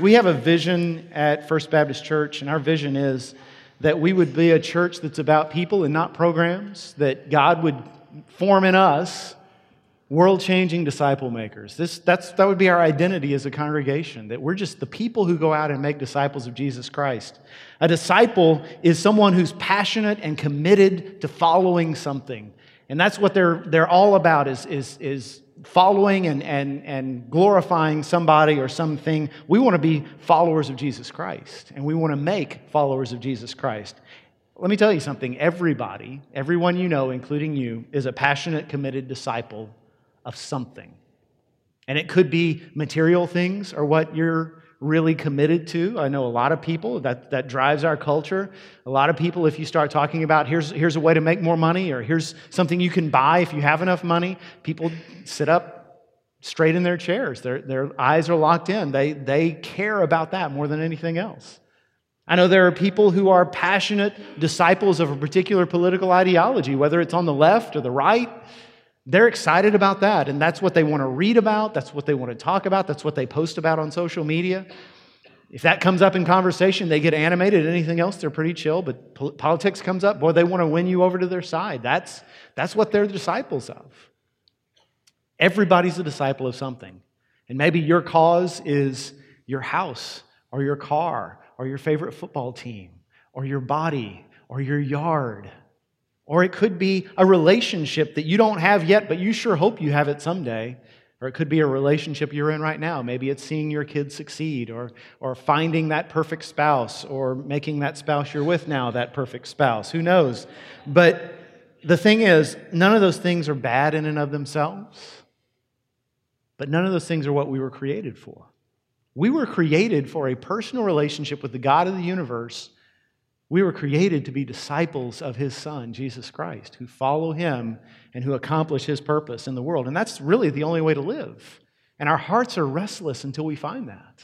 We have a vision at First Baptist Church, and our vision is that we would be a church that's about people and not programs, that God would form in us world changing disciple makers. This, that's, that would be our identity as a congregation, that we're just the people who go out and make disciples of Jesus Christ. A disciple is someone who's passionate and committed to following something. And that's what they're, they're all about is, is, is following and, and, and glorifying somebody or something. We want to be followers of Jesus Christ, and we want to make followers of Jesus Christ. Let me tell you something everybody, everyone you know, including you, is a passionate, committed disciple of something. And it could be material things or what you're really committed to. I know a lot of people that, that drives our culture. A lot of people, if you start talking about here's, here's a way to make more money or here's something you can buy if you have enough money, people sit up straight in their chairs. Their, their eyes are locked in. They, they care about that more than anything else. I know there are people who are passionate disciples of a particular political ideology, whether it's on the left or the right. They're excited about that, and that's what they want to read about. That's what they want to talk about. That's what they post about on social media. If that comes up in conversation, they get animated. Anything else, they're pretty chill. But politics comes up, boy, they want to win you over to their side. That's, that's what they're disciples of. Everybody's a disciple of something. And maybe your cause is your house or your car or your favorite football team or your body or your yard or it could be a relationship that you don't have yet, but you sure hope you have it someday. Or it could be a relationship you're in right now. Maybe it's seeing your kids succeed, or, or finding that perfect spouse, or making that spouse you're with now that perfect spouse. Who knows? But the thing is, none of those things are bad in and of themselves, but none of those things are what we were created for. We were created for a personal relationship with the God of the universe we were created to be disciples of his son, Jesus Christ, who follow him and who accomplish his purpose in the world. And that's really the only way to live. And our hearts are restless until we find that.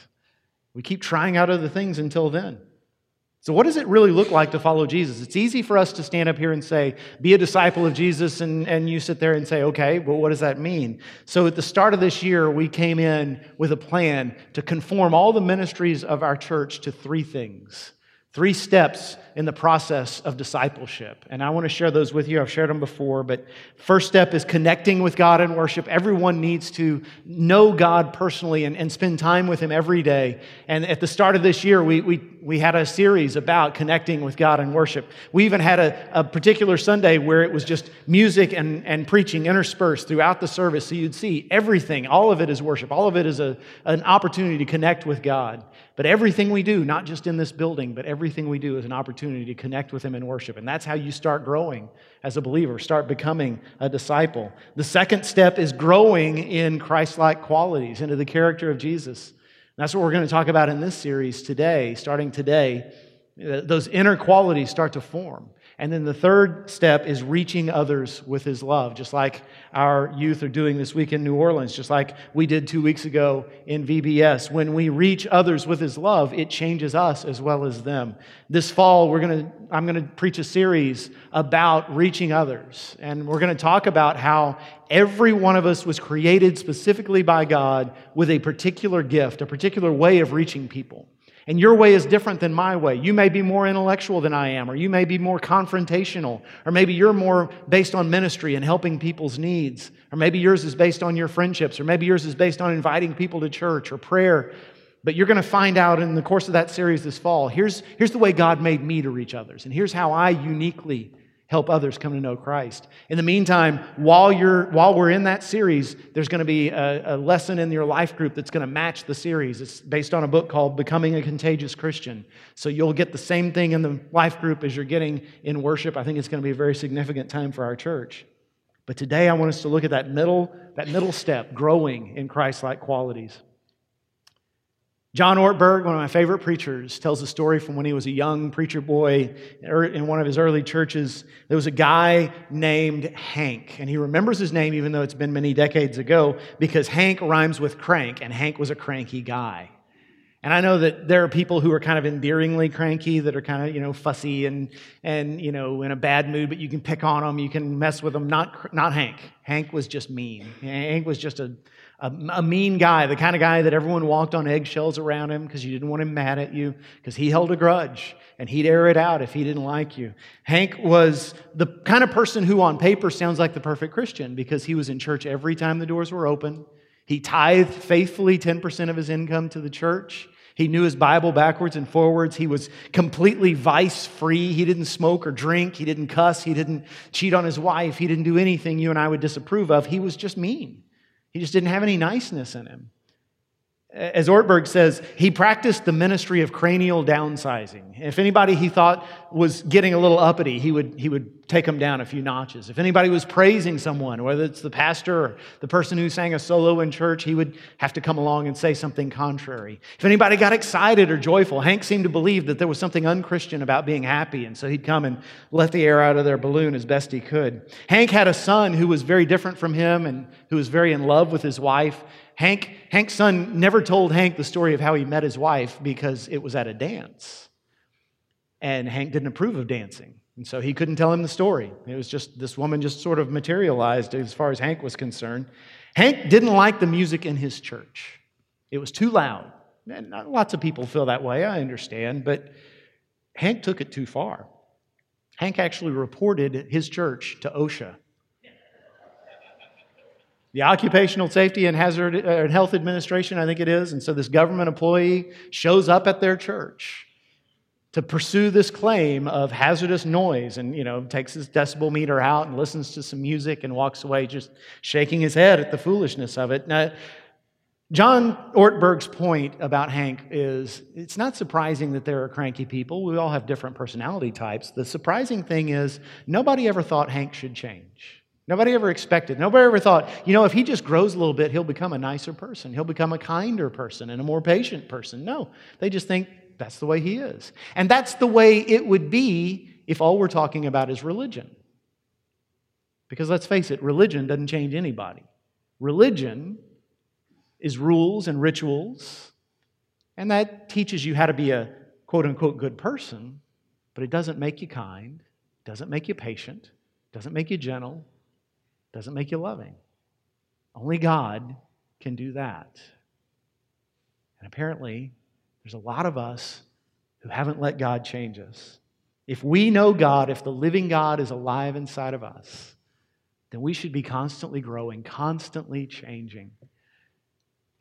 We keep trying out other things until then. So, what does it really look like to follow Jesus? It's easy for us to stand up here and say, be a disciple of Jesus, and, and you sit there and say, okay, well, what does that mean? So, at the start of this year, we came in with a plan to conform all the ministries of our church to three things Three steps in the process of discipleship. And I want to share those with you. I've shared them before, but first step is connecting with God in worship. Everyone needs to know God personally and, and spend time with Him every day. And at the start of this year, we, we, we had a series about connecting with God in worship. We even had a, a particular Sunday where it was just music and, and preaching interspersed throughout the service. So you'd see everything. All of it is worship. All of it is a, an opportunity to connect with God. But everything we do, not just in this building, but everything we do is an opportunity to connect with Him in worship. And that's how you start growing as a believer, start becoming a disciple. The second step is growing in Christ like qualities, into the character of Jesus. That's what we're going to talk about in this series today, starting today. Those inner qualities start to form. And then the third step is reaching others with his love, just like our youth are doing this week in New Orleans, just like we did two weeks ago in VBS. When we reach others with his love, it changes us as well as them. This fall, we're gonna, I'm going to preach a series about reaching others. And we're going to talk about how every one of us was created specifically by God with a particular gift, a particular way of reaching people. And your way is different than my way. You may be more intellectual than I am, or you may be more confrontational, or maybe you're more based on ministry and helping people's needs, or maybe yours is based on your friendships, or maybe yours is based on inviting people to church or prayer. But you're going to find out in the course of that series this fall here's, here's the way God made me to reach others, and here's how I uniquely help others come to know Christ. In the meantime, while, you're, while we're in that series, there's going to be a, a lesson in your life group that's going to match the series. It's based on a book called Becoming a Contagious Christian. So you'll get the same thing in the life group as you're getting in worship. I think it's going to be a very significant time for our church. But today I want us to look at that middle, that middle step, growing in Christ-like qualities. John Ortberg, one of my favorite preachers, tells a story from when he was a young preacher boy er, in one of his early churches. There was a guy named Hank, and he remembers his name even though it's been many decades ago because Hank rhymes with crank, and Hank was a cranky guy. And I know that there are people who are kind of endearingly cranky, that are kind of, you know, fussy and, and you know, in a bad mood, but you can pick on them, you can mess with them. Not, not Hank. Hank was just mean. Hank was just a, a, a mean guy, the kind of guy that everyone walked on eggshells around him because you didn't want him mad at you, because he held a grudge and he'd air it out if he didn't like you. Hank was the kind of person who, on paper, sounds like the perfect Christian because he was in church every time the doors were open. He tithed faithfully 10% of his income to the church. He knew his Bible backwards and forwards. He was completely vice free. He didn't smoke or drink. He didn't cuss. He didn't cheat on his wife. He didn't do anything you and I would disapprove of. He was just mean. He just didn't have any niceness in him. As Ortberg says, he practiced the ministry of cranial downsizing. If anybody he thought was getting a little uppity, he would, he would take them down a few notches. If anybody was praising someone, whether it's the pastor or the person who sang a solo in church, he would have to come along and say something contrary. If anybody got excited or joyful, Hank seemed to believe that there was something unchristian about being happy, and so he'd come and let the air out of their balloon as best he could. Hank had a son who was very different from him and who was very in love with his wife. Hank, Hank's son never told Hank the story of how he met his wife because it was at a dance. And Hank didn't approve of dancing. And so he couldn't tell him the story. It was just this woman just sort of materialized as far as Hank was concerned. Hank didn't like the music in his church, it was too loud. And lots of people feel that way, I understand, but Hank took it too far. Hank actually reported his church to OSHA the Occupational Safety and Hazard uh, and Health Administration, I think it is. And so this government employee shows up at their church to pursue this claim of hazardous noise and you know takes his decibel meter out and listens to some music and walks away just shaking his head at the foolishness of it now, john ortberg's point about hank is it's not surprising that there are cranky people we all have different personality types the surprising thing is nobody ever thought hank should change Nobody ever expected. Nobody ever thought, you know, if he just grows a little bit, he'll become a nicer person. He'll become a kinder person and a more patient person. No, they just think that's the way he is. And that's the way it would be if all we're talking about is religion. Because let's face it, religion doesn't change anybody. Religion is rules and rituals, and that teaches you how to be a quote unquote good person, but it doesn't make you kind, doesn't make you patient, doesn't make you gentle, doesn't make you loving. Only God can do that. And apparently, there's a lot of us who haven't let God change us. If we know God, if the living God is alive inside of us, then we should be constantly growing, constantly changing.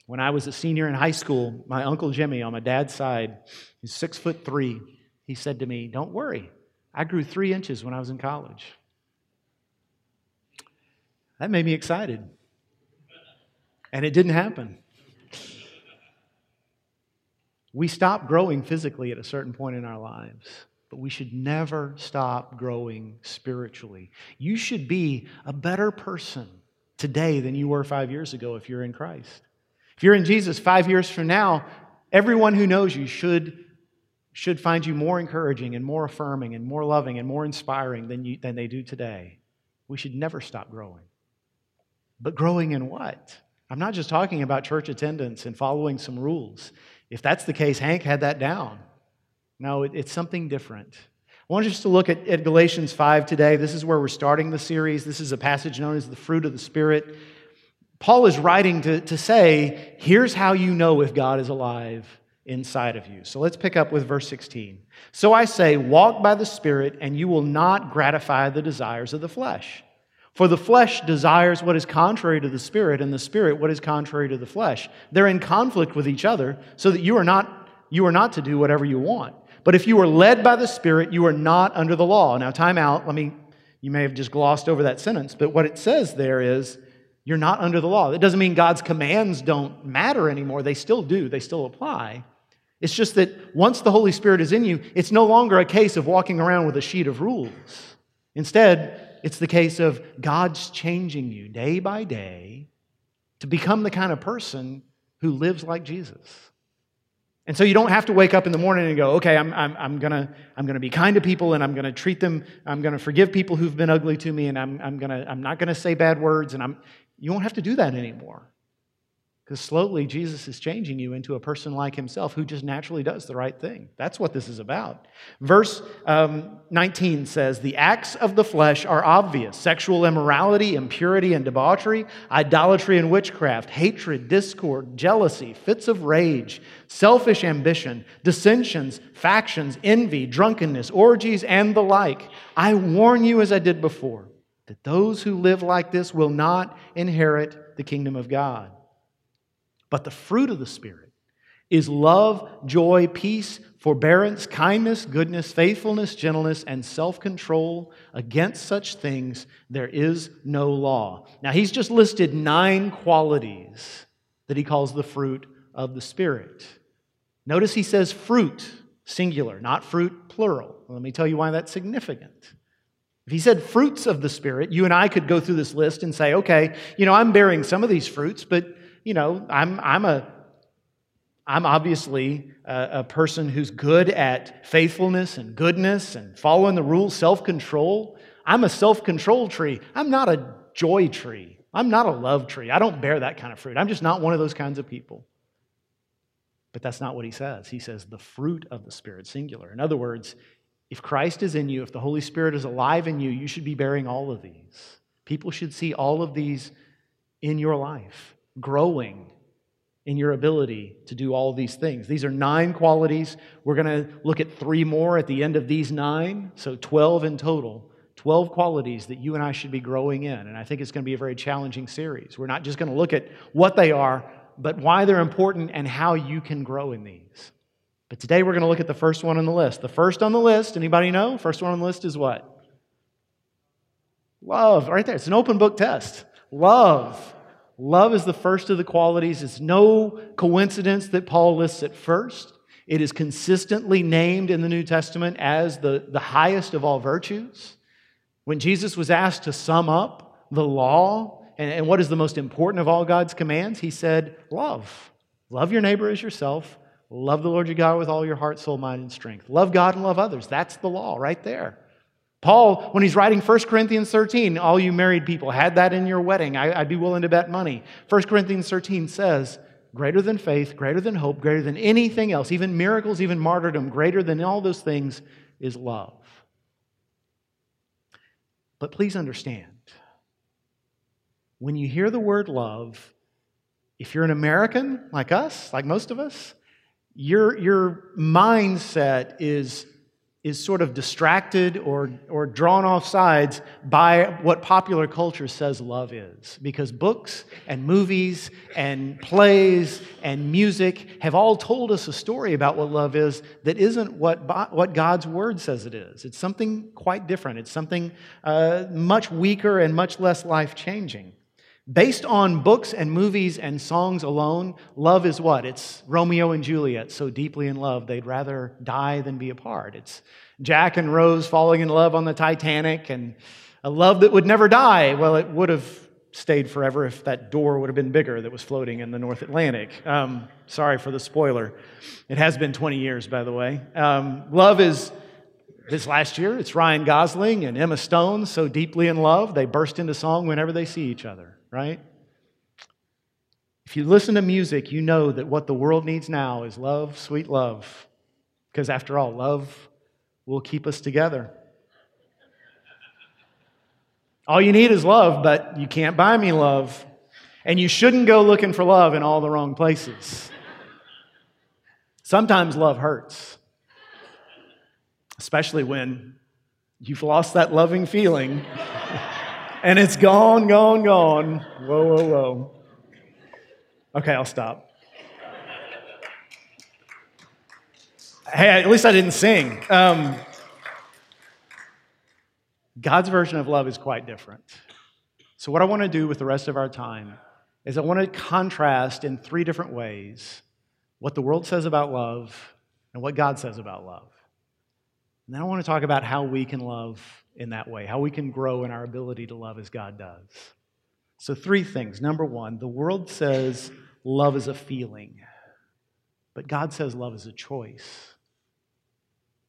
When I was a senior in high school, my uncle Jimmy on my dad's side, he's six foot three, he said to me, Don't worry, I grew three inches when I was in college. That made me excited. And it didn't happen. We stop growing physically at a certain point in our lives, but we should never stop growing spiritually. You should be a better person today than you were five years ago if you're in Christ. If you're in Jesus five years from now, everyone who knows you should, should find you more encouraging and more affirming and more loving and more inspiring than, you, than they do today. We should never stop growing. But growing in what? I'm not just talking about church attendance and following some rules. If that's the case, Hank had that down. No, it, it's something different. I want us to look at, at Galatians 5 today. This is where we're starting the series. This is a passage known as the fruit of the Spirit. Paul is writing to, to say, here's how you know if God is alive inside of you. So let's pick up with verse 16. So I say, walk by the Spirit, and you will not gratify the desires of the flesh. For the flesh desires what is contrary to the spirit, and the spirit what is contrary to the flesh. They're in conflict with each other, so that you are not, you are not to do whatever you want. But if you are led by the spirit, you are not under the law. Now, time out. Let me, you may have just glossed over that sentence, but what it says there is you're not under the law. It doesn't mean God's commands don't matter anymore. They still do, they still apply. It's just that once the Holy Spirit is in you, it's no longer a case of walking around with a sheet of rules. Instead, it's the case of God's changing you day by day to become the kind of person who lives like Jesus. And so you don't have to wake up in the morning and go, okay, I'm, I'm, I'm going I'm gonna be kind to people and I'm going to treat them, I'm going to forgive people who've been ugly to me and I'm, I'm, gonna, I'm not going to say bad words. And I'm, you won't have to do that anymore. Because slowly, Jesus is changing you into a person like himself who just naturally does the right thing. That's what this is about. Verse um, 19 says, The acts of the flesh are obvious sexual immorality, impurity and debauchery, idolatry and witchcraft, hatred, discord, jealousy, fits of rage, selfish ambition, dissensions, factions, envy, drunkenness, orgies, and the like. I warn you, as I did before, that those who live like this will not inherit the kingdom of God. But the fruit of the Spirit is love, joy, peace, forbearance, kindness, goodness, faithfulness, gentleness, and self control. Against such things there is no law. Now, he's just listed nine qualities that he calls the fruit of the Spirit. Notice he says fruit, singular, not fruit, plural. Let me tell you why that's significant. If he said fruits of the Spirit, you and I could go through this list and say, okay, you know, I'm bearing some of these fruits, but you know, I'm, I'm a I'm obviously a, a, person who's good at faithfulness and goodness and following the rules, self control. I'm a self control tree. I'm not a joy tree. I'm not a love tree. I don't bear that kind of fruit. I'm just not one of those kinds of people. But that's not what he says. He says the fruit of the Spirit, singular. In other words, if Christ is in you, if the Holy Spirit is alive in you, you should be bearing all of these. People should see all of these in your life growing in your ability to do all these things. These are nine qualities. We're going to look at three more at the end of these nine, so 12 in total. 12 qualities that you and I should be growing in. And I think it's going to be a very challenging series. We're not just going to look at what they are, but why they're important and how you can grow in these. But today we're going to look at the first one on the list. The first on the list, anybody know? First one on the list is what? Love, right there. It's an open book test. Love. Love is the first of the qualities. It's no coincidence that Paul lists it first. It is consistently named in the New Testament as the, the highest of all virtues. When Jesus was asked to sum up the law and, and what is the most important of all God's commands, he said, Love. Love your neighbor as yourself. Love the Lord your God with all your heart, soul, mind, and strength. Love God and love others. That's the law right there. Paul, when he's writing 1 Corinthians 13, all you married people had that in your wedding. I, would be willing to bet money. 1 Corinthians 13 says, greater than faith, greater than hope, greater than anything else, even miracles, even martyrdom, greater than all those things is love. But please understand, when you hear the word love, if you're an American like us, like most of us, your, your mindset is is sort of distracted or, or drawn off sides by what popular culture says love is. Because books and movies and plays and music have all told us a story about what love is that isn't what, what God's word says it is. It's something quite different, it's something uh, much weaker and much less life changing. Based on books and movies and songs alone, love is what? It's Romeo and Juliet, so deeply in love, they'd rather die than be apart. It's Jack and Rose falling in love on the Titanic and a love that would never die. Well, it would have stayed forever if that door would have been bigger that was floating in the North Atlantic. Um, sorry for the spoiler. It has been 20 years, by the way. Um, love is this last year, it's Ryan Gosling and Emma Stone so deeply in love, they burst into song whenever they see each other right? If you listen to music, you know that what the world needs now is love, sweet love. Because after all, love will keep us together. All you need is love, but you can't buy me love. And you shouldn't go looking for love in all the wrong places. Sometimes love hurts, especially when you've lost that loving feeling and it's gone, gone, gone. Whoa, whoa, whoa. Okay, I'll stop. Hey, at least I didn't sing. Um, God's version of love is quite different. So, what I want to do with the rest of our time is I want to contrast in three different ways what the world says about love and what God says about love. And then I want to talk about how we can love in that way, how we can grow in our ability to love as God does. So, three things. Number one, the world says love is a feeling, but God says love is a choice.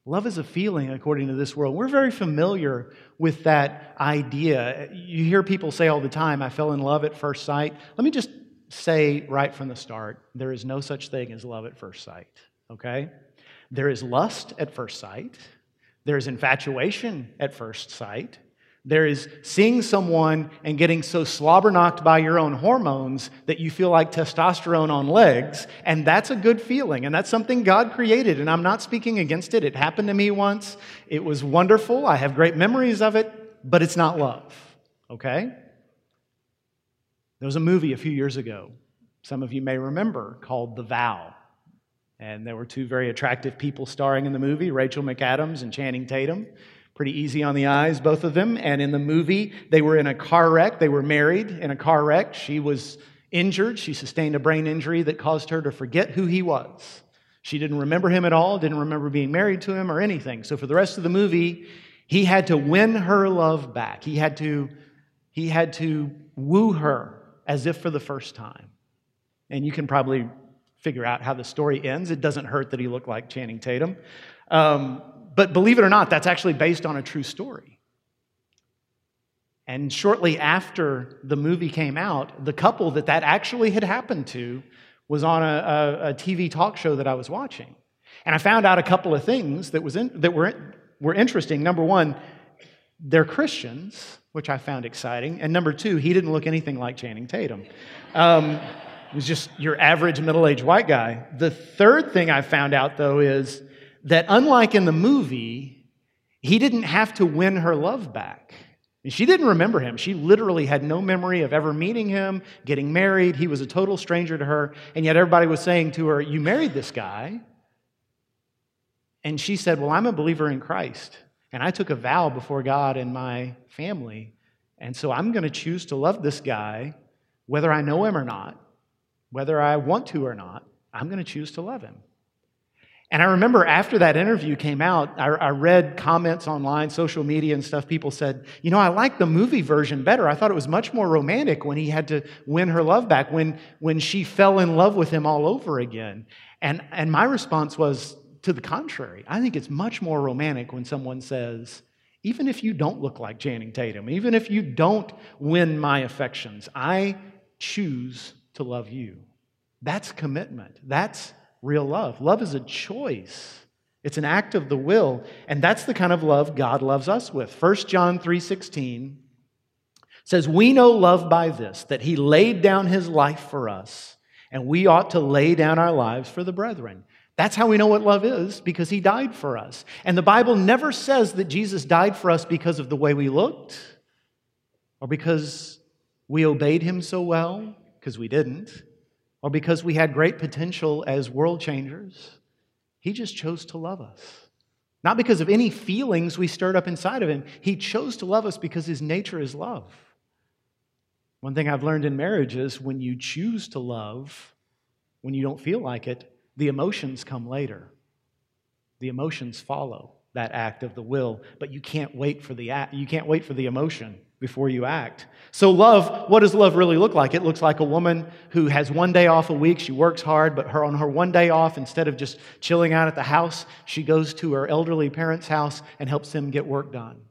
Love is a feeling, according to this world. We're very familiar with that idea. You hear people say all the time, I fell in love at first sight. Let me just say right from the start there is no such thing as love at first sight, okay? There is lust at first sight, there is infatuation at first sight. There is seeing someone and getting so slobber knocked by your own hormones that you feel like testosterone on legs, and that's a good feeling, and that's something God created, and I'm not speaking against it. It happened to me once. It was wonderful. I have great memories of it, but it's not love, okay? There was a movie a few years ago, some of you may remember, called The Vow. And there were two very attractive people starring in the movie Rachel McAdams and Channing Tatum. Pretty easy on the eyes, both of them. And in the movie, they were in a car wreck. They were married in a car wreck. She was injured. She sustained a brain injury that caused her to forget who he was. She didn't remember him at all, didn't remember being married to him or anything. So for the rest of the movie, he had to win her love back. He had to, he had to woo her as if for the first time. And you can probably figure out how the story ends. It doesn't hurt that he looked like Channing Tatum. Um, but believe it or not, that's actually based on a true story. And shortly after the movie came out, the couple that that actually had happened to was on a, a, a TV talk show that I was watching. And I found out a couple of things that, was in, that were, were interesting. Number one, they're Christians, which I found exciting. And number two, he didn't look anything like Channing Tatum. Um, he was just your average middle aged white guy. The third thing I found out, though, is that unlike in the movie, he didn't have to win her love back. She didn't remember him. She literally had no memory of ever meeting him, getting married. He was a total stranger to her. And yet everybody was saying to her, You married this guy. And she said, Well, I'm a believer in Christ. And I took a vow before God and my family. And so I'm going to choose to love this guy, whether I know him or not. Whether I want to or not, I'm going to choose to love him. And I remember after that interview came out, I, I, read comments online, social media and stuff. People said, You know, I like the movie version better. I thought it was much more romantic when he had to win her love back, when, when she fell in love with him all over again. And, and my response was to the contrary. I think it's much more romantic when someone says, Even if you don't look like Channing Tatum, even if you don't win my affections, I choose to love you. That's commitment. That's real love. Love is a choice. It's an act of the will, and that's the kind of love God loves us with. 1 John 3:16 says, "We know love by this, that he laid down his life for us, and we ought to lay down our lives for the brethren." That's how we know what love is because he died for us. And the Bible never says that Jesus died for us because of the way we looked or because we obeyed him so well because we didn't, or because we had great potential as world changers. He just chose to love us. Not because of any feelings we stirred up inside of him. He chose to love us because his nature is love. One thing I've learned in marriage is when you choose to love, when you don't feel like it, the emotions come later. The emotions follow that act of the will, but you can't wait for the act, you can't wait for the emotion before you act. So, love, what does love really look like? It looks like a woman who has one day off a week. She works hard, but her on her one day off, instead of just chilling out at the house, she goes to her elderly parents' house and helps them get work done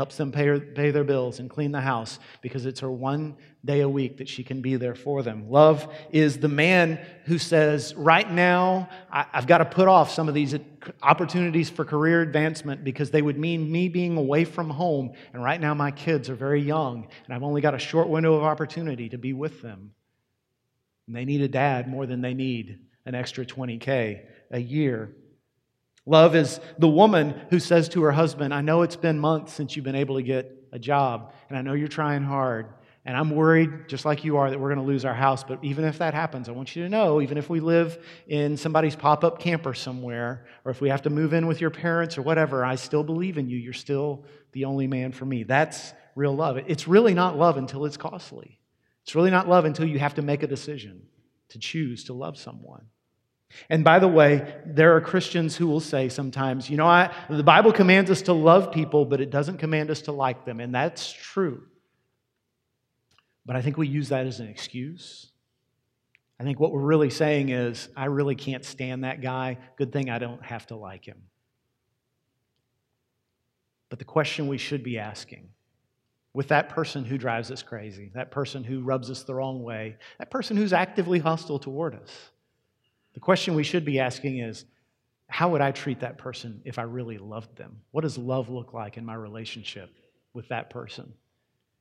helps them pay, her, pay their bills and clean the house because it's her one day a week that she can be there for them. Love is the man who says, Right now, I, I've got to put off some of these opportunities for career advancement because they would mean me being away from home. And right now, my kids are very young, and I've only got a short window of opportunity to be with them. And they need a dad more than they need an extra 20K a year Love is the woman who says to her husband, I know it's been months since you've been able to get a job, and I know you're trying hard, and I'm worried, just like you are, that we're going to lose our house. But even if that happens, I want you to know, even if we live in somebody's pop up camper somewhere, or if we have to move in with your parents or whatever, I still believe in you. You're still the only man for me. That's real love. It's really not love until it's costly. It's really not love until you have to make a decision to choose to love someone. And by the way, there are Christians who will say sometimes, you know, I, the Bible commands us to love people, but it doesn't command us to like them. And that's true. But I think we use that as an excuse. I think what we're really saying is, I really can't stand that guy. Good thing I don't have to like him. But the question we should be asking with that person who drives us crazy, that person who rubs us the wrong way, that person who's actively hostile toward us. The question we should be asking is how would I treat that person if I really loved them? What does love look like in my relationship with that person?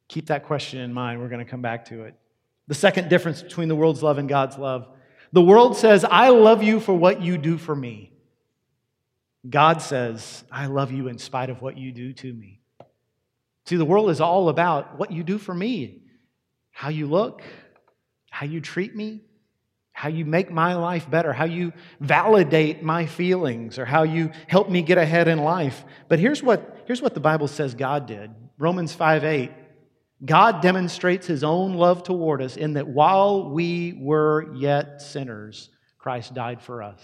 Keep that question in mind. We're going to come back to it. The second difference between the world's love and God's love the world says, I love you for what you do for me. God says, I love you in spite of what you do to me. See, the world is all about what you do for me, how you look, how you treat me, how you make my life better, how you validate my feelings, or how you help me get ahead in life. But here's what, here's what the Bible says God did Romans 5 8. God demonstrates his own love toward us in that while we were yet sinners, Christ died for us.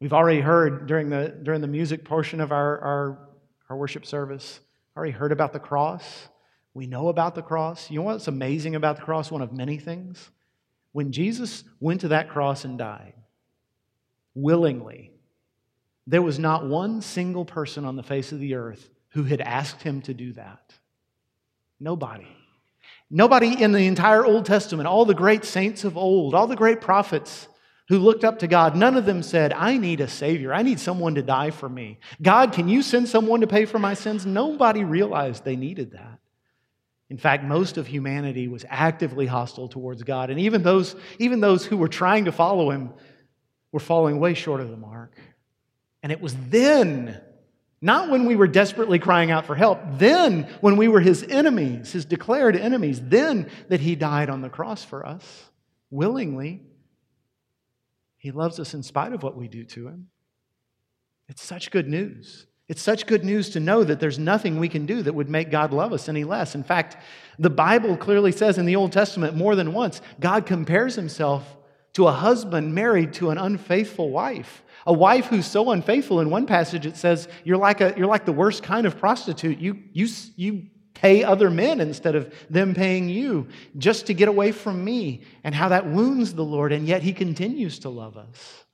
We've already heard during the, during the music portion of our, our, our worship service, already heard about the cross. We know about the cross. You know what's amazing about the cross? One of many things. When Jesus went to that cross and died, willingly, there was not one single person on the face of the earth who had asked him to do that. Nobody. Nobody in the entire Old Testament, all the great saints of old, all the great prophets who looked up to God, none of them said, I need a Savior. I need someone to die for me. God, can you send someone to pay for my sins? Nobody realized they needed that. In fact, most of humanity was actively hostile towards God. And even those, even those who were trying to follow Him were falling way short of the mark. And it was then not when we were desperately crying out for help, then when we were his enemies, his declared enemies, then that he died on the cross for us willingly. He loves us in spite of what we do to him. It's such good news. It's such good news to know that there's nothing we can do that would make God love us any less. In fact, the Bible clearly says in the Old Testament more than once, God compares himself to a husband married to an unfaithful wife. A wife who's so unfaithful, in one passage it says, you're like, a, you're like the worst kind of prostitute. You, you, you pay other men instead of them paying you just to get away from me, and how that wounds the Lord, and yet he continues to love us.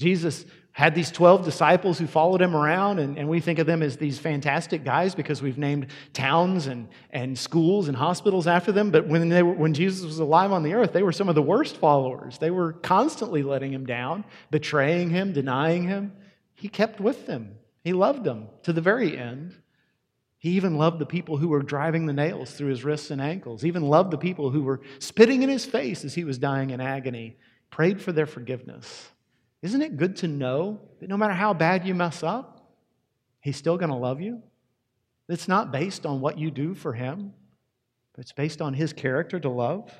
Jesus had these 12 disciples who followed him around, and, and we think of them as these fantastic guys because we've named towns and, and schools and hospitals after them. But when, they were, when Jesus was alive on the earth, they were some of the worst followers. They were constantly letting him down, betraying him, denying him. He kept with them, he loved them to the very end. He even loved the people who were driving the nails through his wrists and ankles, he even loved the people who were spitting in his face as he was dying in agony, prayed for their forgiveness. Isn't it good to know that no matter how bad you mess up, He's still going to love you? It's not based on what you do for Him, but it's based on His character to love.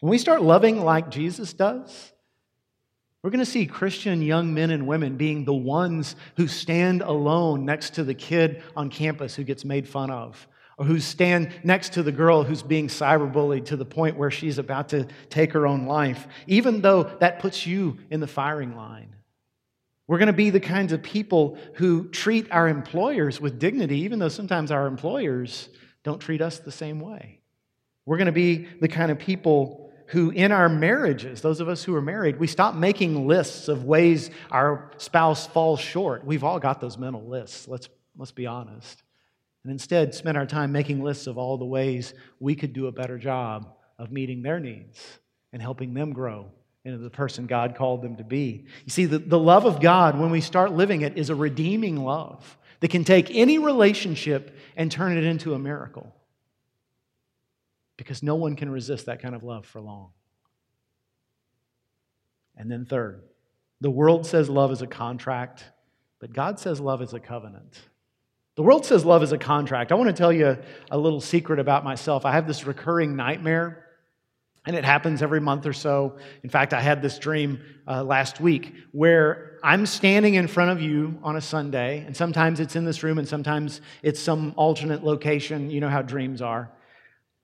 When we start loving like Jesus does, we're going to see Christian young men and women being the ones who stand alone next to the kid on campus who gets made fun of, or who stand next to the girl who's being cyberbullied to the point where she's about to take her own life, even though that puts you in the firing line. We're going to be the kinds of people who treat our employers with dignity, even though sometimes our employers don't treat us the same way. We're going to be the kind of people who, in our marriages, those of us who are married, we stop making lists of ways our spouse falls short. We've all got those mental lists, let's, let's be honest and instead spent our time making lists of all the ways we could do a better job of meeting their needs and helping them grow into the person God called them to be. You see, the, the love of God, when we start living it, is a redeeming love that can take any relationship and turn it into a miracle. Because no one can resist that kind of love for long. And then, third, the world says love is a contract, but God says love is a covenant. The world says love is a contract. I want to tell you a little secret about myself. I have this recurring nightmare, and it happens every month or so. In fact, I had this dream uh, last week where I'm standing in front of you on a Sunday, and sometimes it's in this room, and sometimes it's some alternate location. You know how dreams are.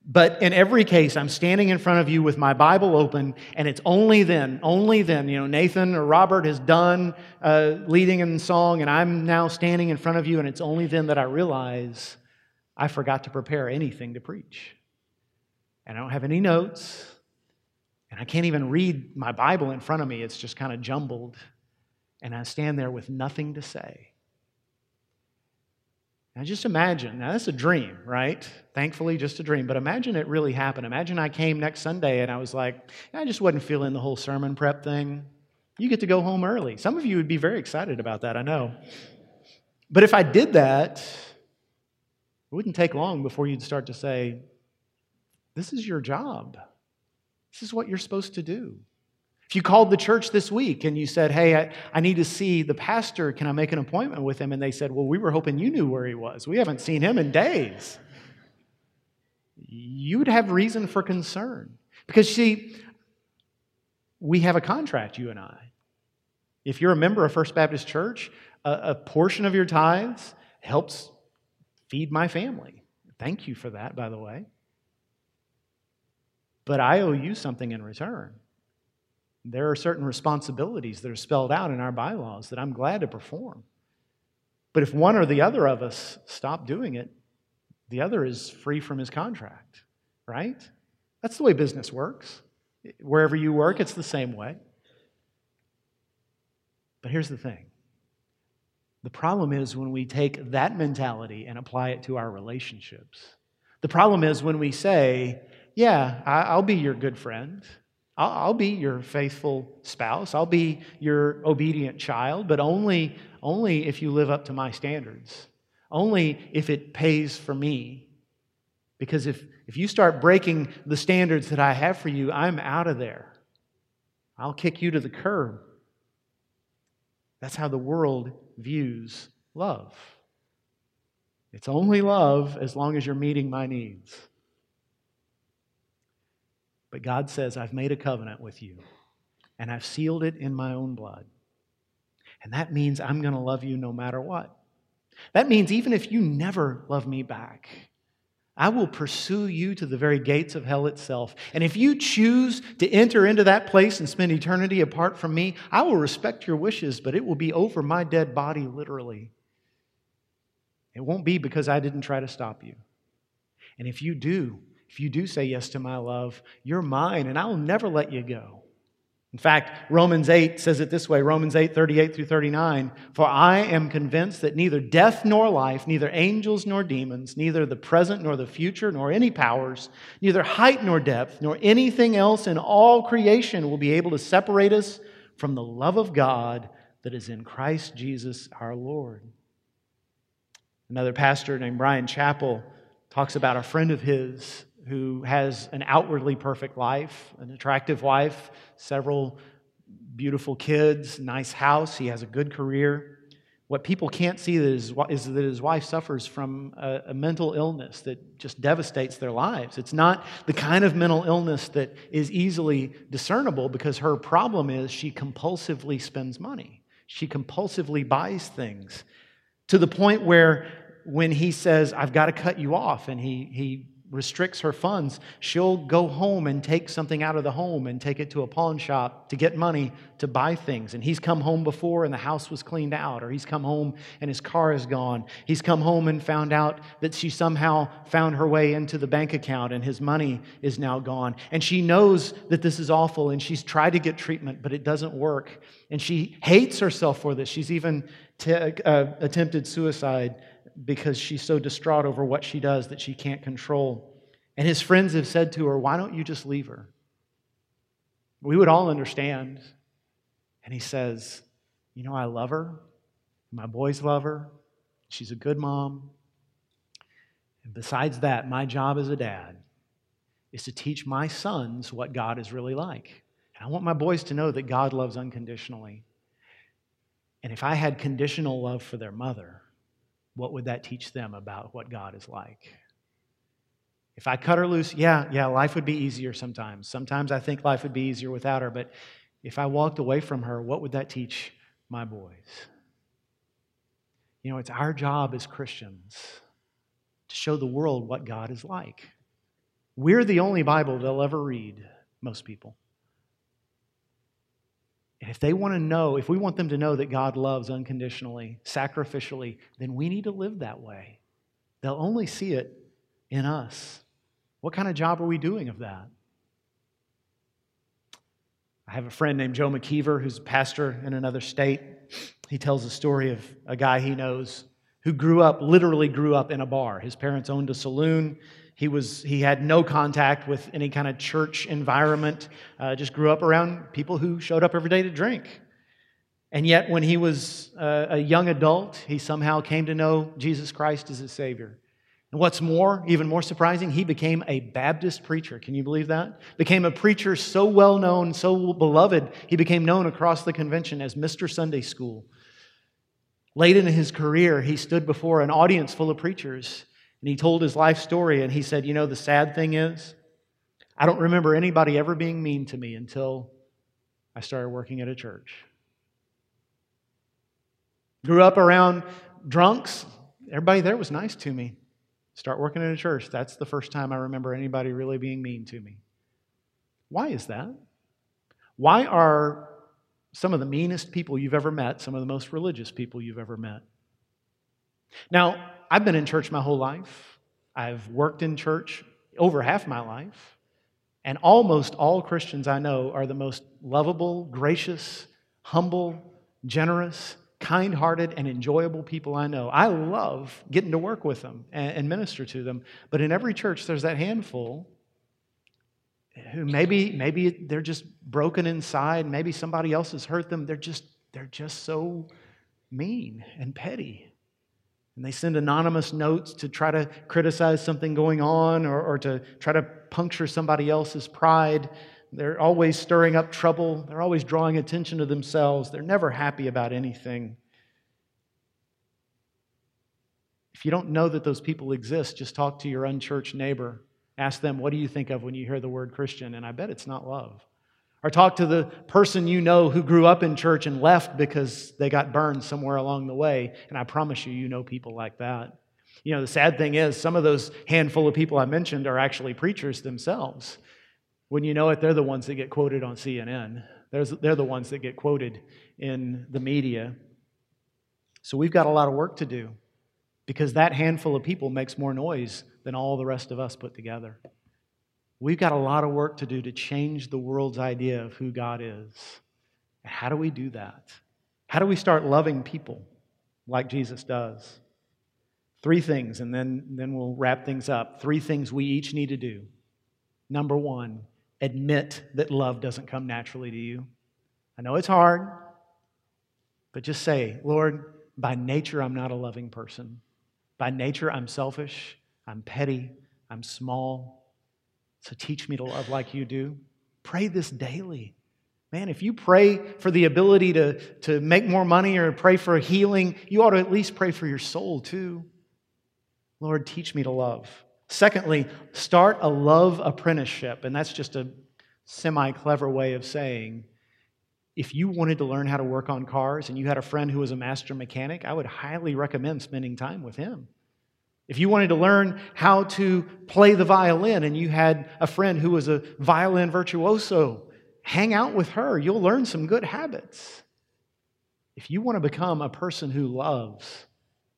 But in every case, I'm standing in front of you with my Bible open, and it's only then, only then, you know, Nathan or Robert has done uh, leading in song, and I'm now standing in front of you, and it's only then that I realize I forgot to prepare anything to preach. And I don't have any notes, and I can't even read my Bible in front of me. It's just kind of jumbled, and I stand there with nothing to say. Now, just imagine. Now, that's a dream, right? Thankfully, just a dream. But imagine it really happened. Imagine I came next Sunday and I was like, I just wasn't feeling the whole sermon prep thing. You get to go home early. Some of you would be very excited about that, I know. But if I did that, it wouldn't take long before you'd start to say, This is your job. This is what you're supposed to do. If you called the church this week and you said, Hey, I, I, need to see the pastor, can I make an appointment with him? And they said, Well, we were hoping you knew where he was. We haven't seen him in days. You would have reason for concern. Because, see, we have a contract, you and I. If you're a member of First Baptist Church, a, a portion of your tithes helps feed my family. Thank you for that, by the way. But I owe you something in return. There are certain responsibilities that are spelled out in our bylaws that I'm glad to perform. But if one or the other of us stop doing it, the other is free from his contract, right? That's the way business works. Wherever you work, it's the same way. But here's the thing the problem is when we take that mentality and apply it to our relationships. The problem is when we say, Yeah, I'll be your good friend. I'll be your faithful spouse. I'll be your obedient child, but only, only if you live up to my standards. Only if it pays for me. Because if, if you start breaking the standards that I have for you, I'm out of there. I'll kick you to the curb. That's how the world views love. It's only love as long as you're meeting my needs. But God says, I've made a covenant with you, and I've sealed it in my own blood. And that means I'm going to love you no matter what. That means even if you never love me back, I will pursue you to the very gates of hell itself. And if you choose to enter into that place and spend eternity apart from me, I will respect your wishes, but it will be over my dead body, literally. It won't be because I didn't try to stop you. And if you do, if you do say yes to my love, you're mine, and I will never let you go. In fact, Romans 8 says it this way Romans 8, 38 through 39. For I am convinced that neither death nor life, neither angels nor demons, neither the present nor the future, nor any powers, neither height nor depth, nor anything else in all creation will be able to separate us from the love of God that is in Christ Jesus our Lord. Another pastor named Bryan Chapell talks about a friend of his who has an outwardly perfect life, an attractive wife, several beautiful kids, nice house. He has a good career. What people can't see is, that his wife suffers from a, a, mental illness that just devastates their lives. It's not the kind of mental illness that is easily discernible because her problem is she compulsively spends money. She compulsively buys things to the point where when he says, I've got to cut you off, and he, he restricts her funds, she'll go home and take something out of the home and take it to a pawn shop to get money to buy things. And he's come home before and the house was cleaned out, or he's come home and his car is gone. He's come home and found out that she somehow found her way into the bank account and his money is now gone. And she knows that this is awful and she's tried to get treatment, but it doesn't work. And she hates herself for this. She's even t- uh, attempted suicide because she's so distraught over what she does that she can't control. And his friends have said to her, Why don't you just leave her? We would all understand. And he says, You know, I love her. My boys love her. She's a good mom. And besides that, my job as a dad is to teach my sons what God is really like. And I want my boys to know that God loves unconditionally. And if I had conditional love for their mother, what would that teach them about what God is like? If I cut her loose, yeah, yeah, life would be easier sometimes. Sometimes I think life would be easier without her, but if I walked away from her, what would that teach my boys? You know, it's our job as Christians to show the world what God is like. We're the only Bible they'll ever read, most people. And if they want to know, if we want them to know that God loves unconditionally, sacrificially, then we need to live that way. They'll only see it in us. What kind of job are we doing of that? I have a friend named Joe McKeever who's a pastor in another state. He tells a story of a guy he knows who grew up, literally grew up in a bar. His parents owned a saloon. He, was, he had no contact with any kind of church environment, uh, just grew up around people who showed up every day to drink. And yet, when he was uh, a young adult, he somehow came to know Jesus Christ as his Savior. And what's more, even more surprising, he became a Baptist preacher. Can you believe that? Became a preacher so well known, so beloved, he became known across the convention as Mr. Sunday School. Late in his career, he stood before an audience full of preachers and he told his life story. And he said, You know, the sad thing is, I don't remember anybody ever being mean to me until I started working at a church. Grew up around drunks. Everybody there was nice to me. Start working at a church. That's the first time I remember anybody really being mean to me. Why is that? Why are some of the meanest people you've ever met some of the most religious people you've ever met? Now, I've been in church my whole life. I've worked in church over half my life. And almost all Christians I know are the most lovable, gracious, humble, generous, kind hearted, and enjoyable people I know. I love getting to work with them and, and minister to them. But in every church, there's that handful who maybe, maybe they're just broken inside. Maybe somebody else has hurt them. They're just, they're just so mean and petty. And they send anonymous notes to try to criticize something going on or, or to try to puncture somebody else's pride. They're always stirring up trouble. They're always drawing attention to themselves. They're never happy about anything. If you don't know that those people exist, just talk to your unchurched neighbor. Ask them, what do you think of when you hear the word Christian? And I bet it's not love. Or talk to the person you know who grew up in church and left because they got burned somewhere along the way. And I promise you, you know people like that. You know, the sad thing is, some of those handful of people I mentioned are actually preachers themselves. When you know it, they're the ones that get quoted on CNN. they're the ones that get quoted in the media. So we've got a lot of work to do because that handful of people makes more noise than all the rest of us put together. We've got a lot of work to do to change the world's idea of who God is. And How do we do that? How do we start loving people like Jesus does? Three things, and then, then we'll wrap things up. Three things we each need to do. Number one, admit that love doesn't come naturally to you. I know it's hard, but just say, Lord, by nature, I'm not a loving person. By nature, I'm selfish, I'm petty, I'm small. So teach me to love like you do. Pray this daily. Man, if you pray for the ability to, to make more money or pray for healing, you ought to at least pray for your soul too. Lord, teach me to love. Secondly, start a love apprenticeship. And that's just a semi clever way of saying if you wanted to learn how to work on cars and you had a friend who was a master mechanic, I would highly recommend spending time with him. If you wanted to learn how to play the violin and you had a friend who was a violin virtuoso, hang out with her. You'll learn some good habits. If you want to become a person who loves,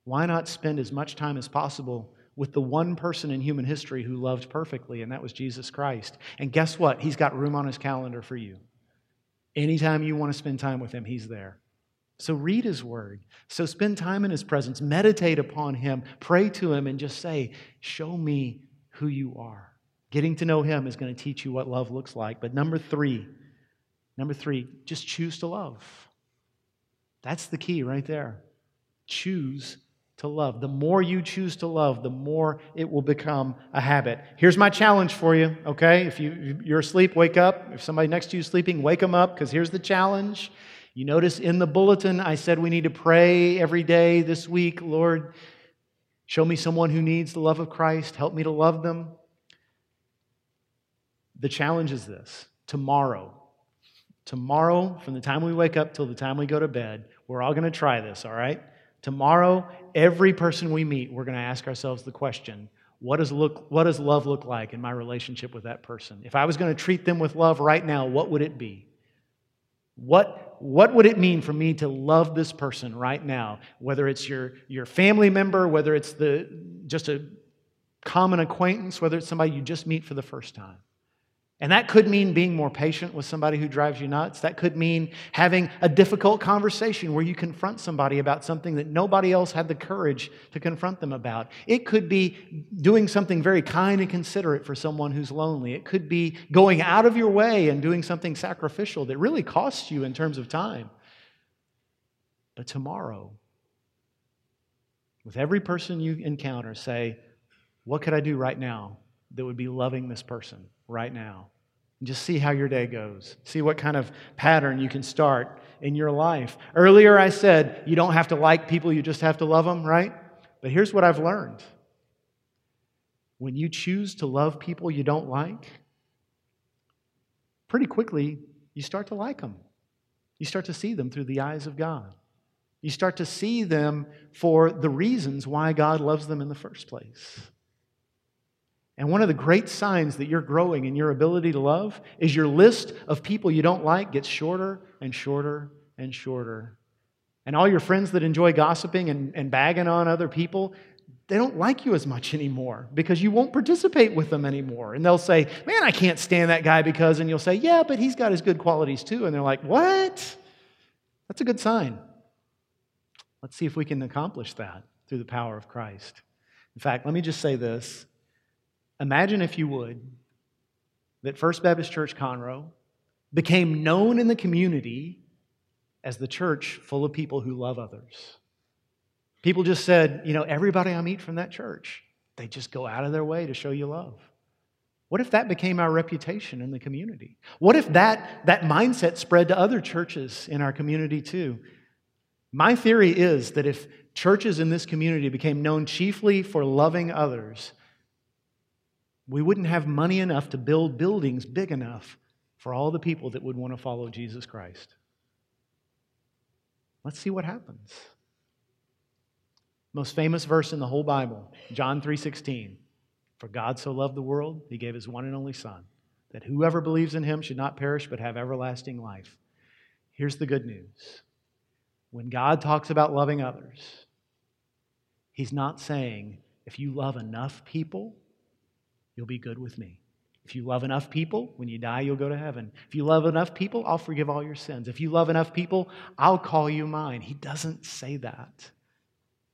why not spend as much time as possible with the one person in human history who loved perfectly, and that was Jesus Christ? And guess what? He's got room on his calendar for you. Anytime you want to spend time with him, he's there. So read his word. So spend time in his presence, meditate upon him, pray to him, and just say, Show me who you are. Getting to know him is going to teach you what love looks like. But number three, number three, just choose to love. That's the key right there. Choose to love. The more you choose to love, the more it will become a habit. Here's my challenge for you, okay? If you, you're asleep, wake up. If somebody next to you is sleeping, wake them up because here's the challenge. You notice in the bulletin, I said we need to pray every day this week. Lord, show me someone who needs the love of Christ. Help me to love them. The challenge is this tomorrow, tomorrow, from the time we wake up till the time we go to bed, we're all going to try this, all right? Tomorrow, every person we meet, we're going to ask ourselves the question what does, look, what does love look like in my relationship with that person? If I was going to treat them with love right now, what would it be? What, what would it mean for me to love this person right now? Whether it's your, your family member, whether it's the, just a common acquaintance, whether it's somebody you just meet for the first time. And that could mean being more patient with somebody who drives you nuts. That could mean having a difficult conversation where you confront somebody about something that nobody else had the courage to confront them about. It could be doing something very kind and considerate for someone who's lonely. It could be going out of your way and doing something sacrificial that really costs you in terms of time. But tomorrow, with every person you encounter, say, What could I do right now that would be loving this person right now? And just see how your day goes. See what kind of pattern you can start in your life. Earlier, I said you don't have to like people, you just have to love them, right? But here's what I've learned when you choose to love people you don't like, pretty quickly you start to like them. You start to see them through the eyes of God. You start to see them for the reasons why God loves them in the first place. And one of the great signs that you're growing in your ability to love is your list of people you don't like gets shorter and shorter and shorter. And all your friends that enjoy gossiping and, and bagging on other people, they don't like you as much anymore because you won't participate with them anymore. And they'll say, Man, I can't stand that guy because, and you'll say, Yeah, but he's got his good qualities too. And they're like, What? That's a good sign. Let's see if we can accomplish that through the power of Christ. In fact, let me just say this Imagine, if you would, that First Baptist Church Conroe became known in the community as the church full of people who love others. People just said, you know, everybody I meet from that church, they just go out of their way to show you love. What if that became our reputation in the community? What if that, that mindset spread to other churches in our community too? My theory is that if churches in this community became known chiefly for loving others, we wouldn't have money enough to build buildings big enough for all the people that would want to follow Jesus Christ. Let's see what happens. Most famous verse in the whole Bible, John 3:16. For God so loved the world, he gave his one and only son, that whoever believes in him should not perish but have everlasting life. Here's the good news. When God talks about loving others, he's not saying if you love enough people, you'll be good with me. If you love enough people, when you die, you'll go to heaven. If you love enough people, I'll forgive all your sins. If you love enough people, I'll call you mine. He doesn't say that.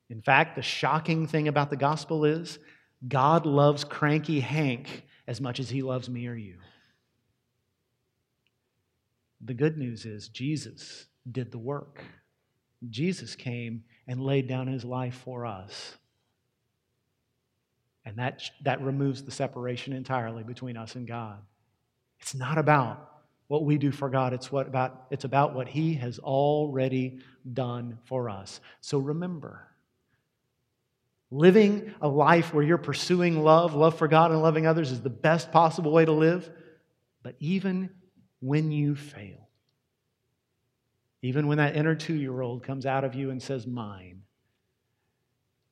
In fact, the shocking thing about the gospel is God loves cranky Hank as much as he loves me or you. The good news is Jesus did the work. Jesus came and laid down his life for us. And that, that removes the separation entirely between us and God. It's not about what we do for God, it's, what about, it's about what He has already done for us. So remember, living a life where you're pursuing love, love for God, and loving others is the best possible way to live. But even when you fail, even when that inner two year old comes out of you and says, Mine,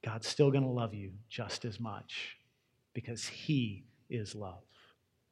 God's still going to love you just as much because He is love.